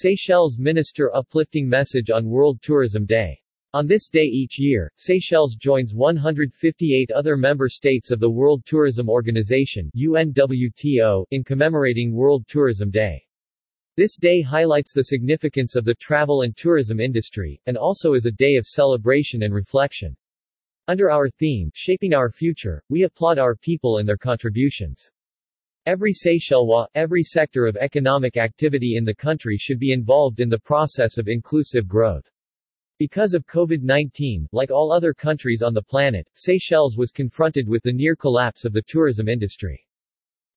Seychelles Minister uplifting message on World Tourism Day. On this day each year, Seychelles joins 158 other member states of the World Tourism Organization UNWTO in commemorating World Tourism Day. This day highlights the significance of the travel and tourism industry, and also is a day of celebration and reflection. Under our theme, Shaping Our Future, we applaud our people and their contributions. Every Seychellois, every sector of economic activity in the country should be involved in the process of inclusive growth. Because of COVID-19, like all other countries on the planet, Seychelles was confronted with the near collapse of the tourism industry.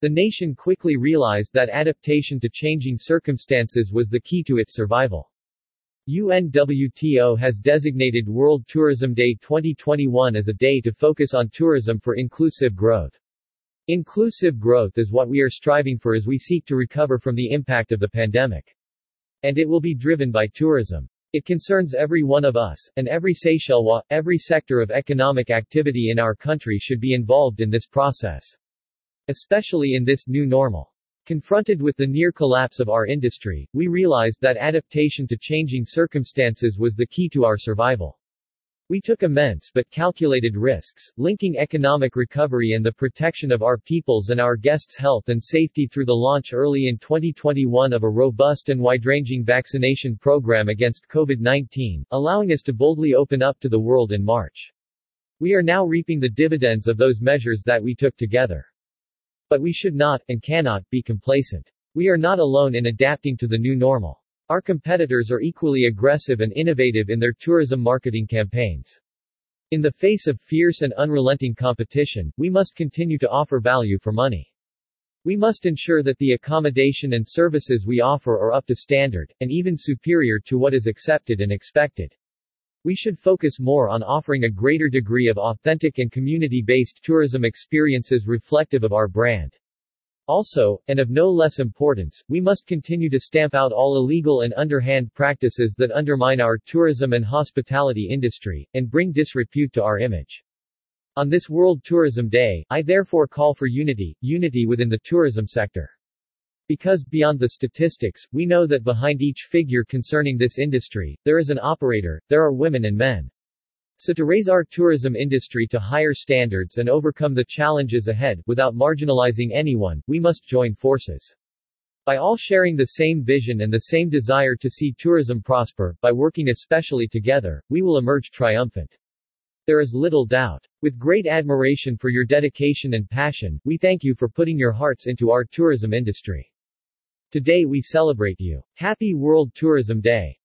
The nation quickly realized that adaptation to changing circumstances was the key to its survival. UNWTO has designated World Tourism Day 2021 as a day to focus on tourism for inclusive growth. Inclusive growth is what we are striving for as we seek to recover from the impact of the pandemic. And it will be driven by tourism. It concerns every one of us, and every Seychellois, every sector of economic activity in our country should be involved in this process. Especially in this new normal. Confronted with the near collapse of our industry, we realized that adaptation to changing circumstances was the key to our survival. We took immense but calculated risks, linking economic recovery and the protection of our people's and our guests' health and safety through the launch early in 2021 of a robust and wide-ranging vaccination program against COVID-19, allowing us to boldly open up to the world in March. We are now reaping the dividends of those measures that we took together. But we should not, and cannot, be complacent. We are not alone in adapting to the new normal. Our competitors are equally aggressive and innovative in their tourism marketing campaigns. In the face of fierce and unrelenting competition, we must continue to offer value for money. We must ensure that the accommodation and services we offer are up to standard, and even superior to what is accepted and expected. We should focus more on offering a greater degree of authentic and community-based tourism experiences reflective of our brand. Also, and of no less importance, we must continue to stamp out all illegal and underhand practices that undermine our tourism and hospitality industry, and bring disrepute to our image. On this World Tourism Day, I therefore call for unity, unity within the tourism sector. Because, beyond the statistics, we know that behind each figure concerning this industry, there is an operator, there are women and men. So to raise our tourism industry to higher standards and overcome the challenges ahead, without marginalizing anyone, we must join forces. By all sharing the same vision and the same desire to see tourism prosper, by working especially together, we will emerge triumphant. There is little doubt. With great admiration for your dedication and passion, we thank you for putting your hearts into our tourism industry. Today we celebrate you. Happy World Tourism Day!